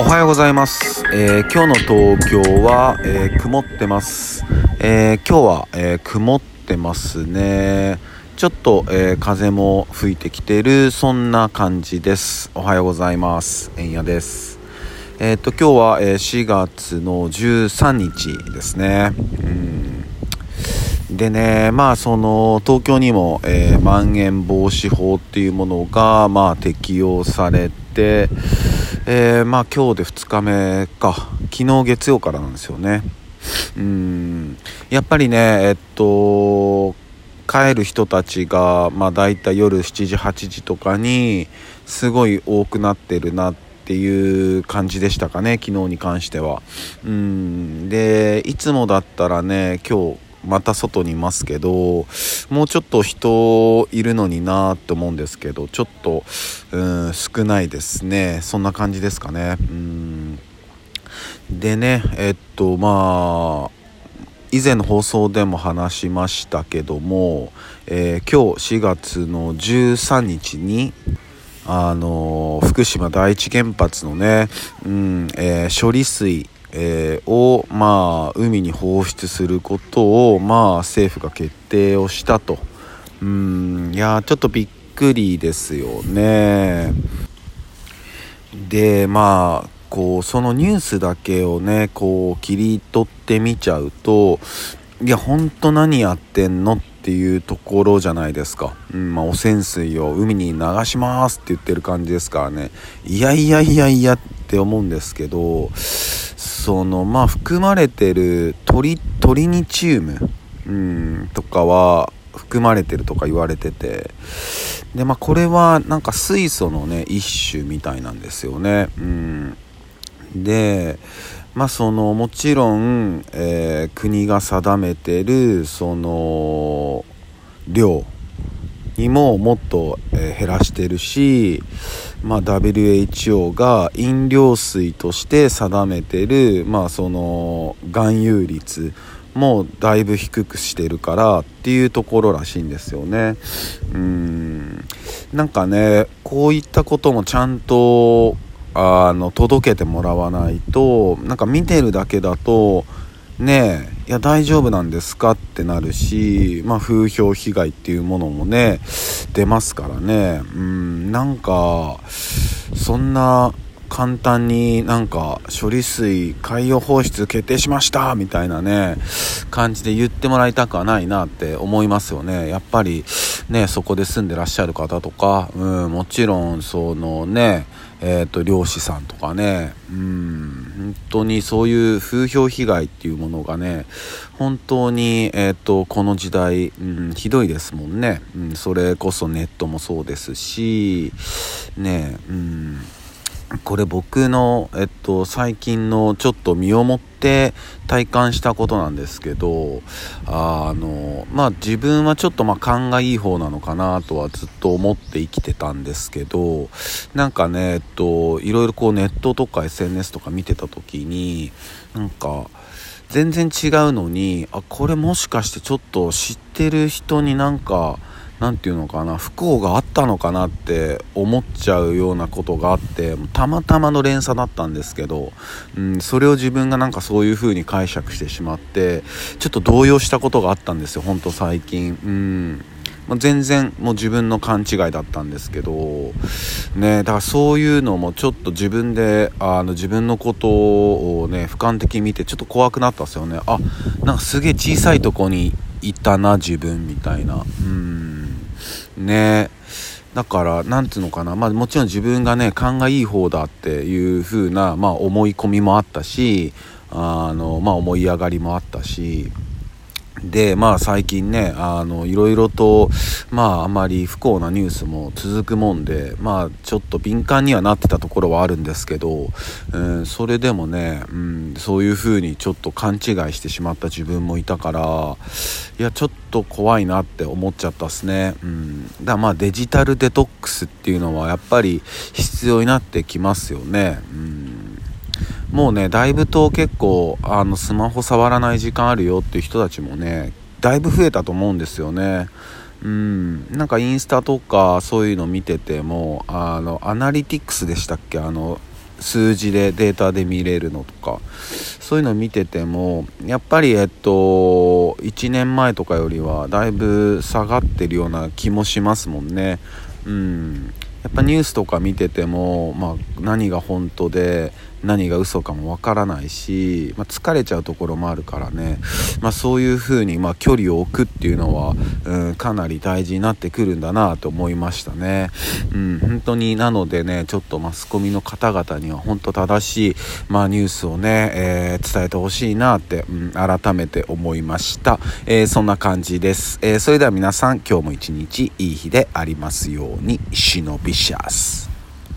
おはようございます、えー今日の東京は、えー曇ってます、えー今日は、えー曇ってますね。ちょっと、えー風も吹いてきてるそんな感じです。おはようございます。えんやです。えーっと今日は、えー4月の13日ですね。うん。でね、まあその東京にも、えーまん延防止法っていうものが、まあ、適用されて、えーまあ今日で2日目か。昨日月曜からなんですよね。うん。やっぱりねえっと帰る人たちが、まあ、大体夜7時8時とかにすごい多くなってるなっていう感じでしたかね昨日に関しては。うん。でいつもだったらね今日また外にいますけどもうちょっと人いるのになって思うんですけどちょっとうん少ないですね。そんな感じですかね。うん。でねえっとまあ以前の放送でも話しましたけども、えー今日4月の13日にあのー福島第一原発のね、うんえー処理水、えーを、まあ、海に放出することを、まあ、政府が決定をしたと。うんいやちょっとびっくりですよね。でまあこうそのニュースだけをねこう切り取ってみちゃうといやほんと何やってんのっていうところじゃないですか、うんまあ、汚染水を海に流しますって言ってる感じですからねいやいやいやいやって思うんですけどそのまあ含まれてるトリトリニチウム、うん、とかは含まれてるとか言われててでまあこれはなんか水素のね一種みたいなんですよね。うん、でまあそのもちろん、えー国が定めてるその量にももっと、えー減らしてるし、まあ、WHO が飲料水として定めてる、まあ、その含有率もだいぶ低くしてるからっていうところらしいんですよね。うんなんかねこういったこともちゃんとあの届けてもらわないとなんか見てるだけだとねえいや大丈夫なんですかってなるし、まあ、風評被害っていうものもね出ますからね。うんなんかそんな簡単になんか処理水海洋放出決定しましたみたいなね感じで言ってもらいたくはないなって思いますよね。やっぱりねそこで住んでらっしゃる方とか、うん、もちろんそのねえー、と漁師さんとかねうん本当にそういう風評被害っていうものがね本当に、えー、とこの時代、うん、ひどいですもんね、うん、それこそネットもそうですしねうん。これ僕の、えっと、最近のちょっと身をもって体感したことなんですけどあのまあ自分はちょっとま勘がいい方なのかなとはずっと思って生きてたんですけどなんかねえっといろいろこうネットとか SNS とか見てた時になんか全然違うのにあこれもしかしてちょっと知ってる人になんかなんていうのかな不幸があったのかなって思っちゃうようなことがあってたまたまの連鎖だったんですけど、うん、それを自分がなんかそういう風に解釈してしまってちょっと動揺したことがあったんですよほんと最近。うん。ま全然もう自分の勘違いだったんですけどねだからそういうのもちょっと自分であの自分のことをね俯瞰的に見てちょっと怖くなったんですよね。あなんかすげえ小さいとこにいたな自分みたいな。うん。ね。だからなんていうのかな。まあもちろん自分がね勘がいい方だっていう風なまあ思い込みもあったしあのまあ思い上がりもあったしでまあ最近ねあのいろいろとまああまり不幸なニュースも続くもんでまあちょっと敏感にはなってたところはあるんですけど、うん、それでもね、うん、そういう風にちょっと勘違いしてしまった自分もいたからいやちょっと怖いなって思っちゃったっすね、うん、だまあデジタルデトックスっていうのはやっぱり必要になってきますよね、うん。もうねだいぶと結構あのスマホ触らない時間あるよっていう人たちもねだいぶ増えたと思うんですよね。うん。なんかインスタとかそういうの見ててもあのアナリティクスでしたっけ？あの数字でデータで見れるのとか。そういうの見ててもやっぱりえっと1年前とかよりはだいぶ下がってるような気もしますもんね。うん。やっぱニュースとか見てても、まあ、何が本当で何が嘘かもわからないし、まあ、疲れちゃうところもあるからね、まあ、そういうふうに、ま距離を置くっていうのは、うん、かなり大事になってくるんだなと思いましたね、うん、本当になのでねちょっとマスコミの方々には本当正しい、まあ、ニュースをね、えー、伝えてほしいなって、うん、改めて思いました、えー、そんな感じです、えー、それでは皆さん今日も一日いい日でありますように。シノビシャス。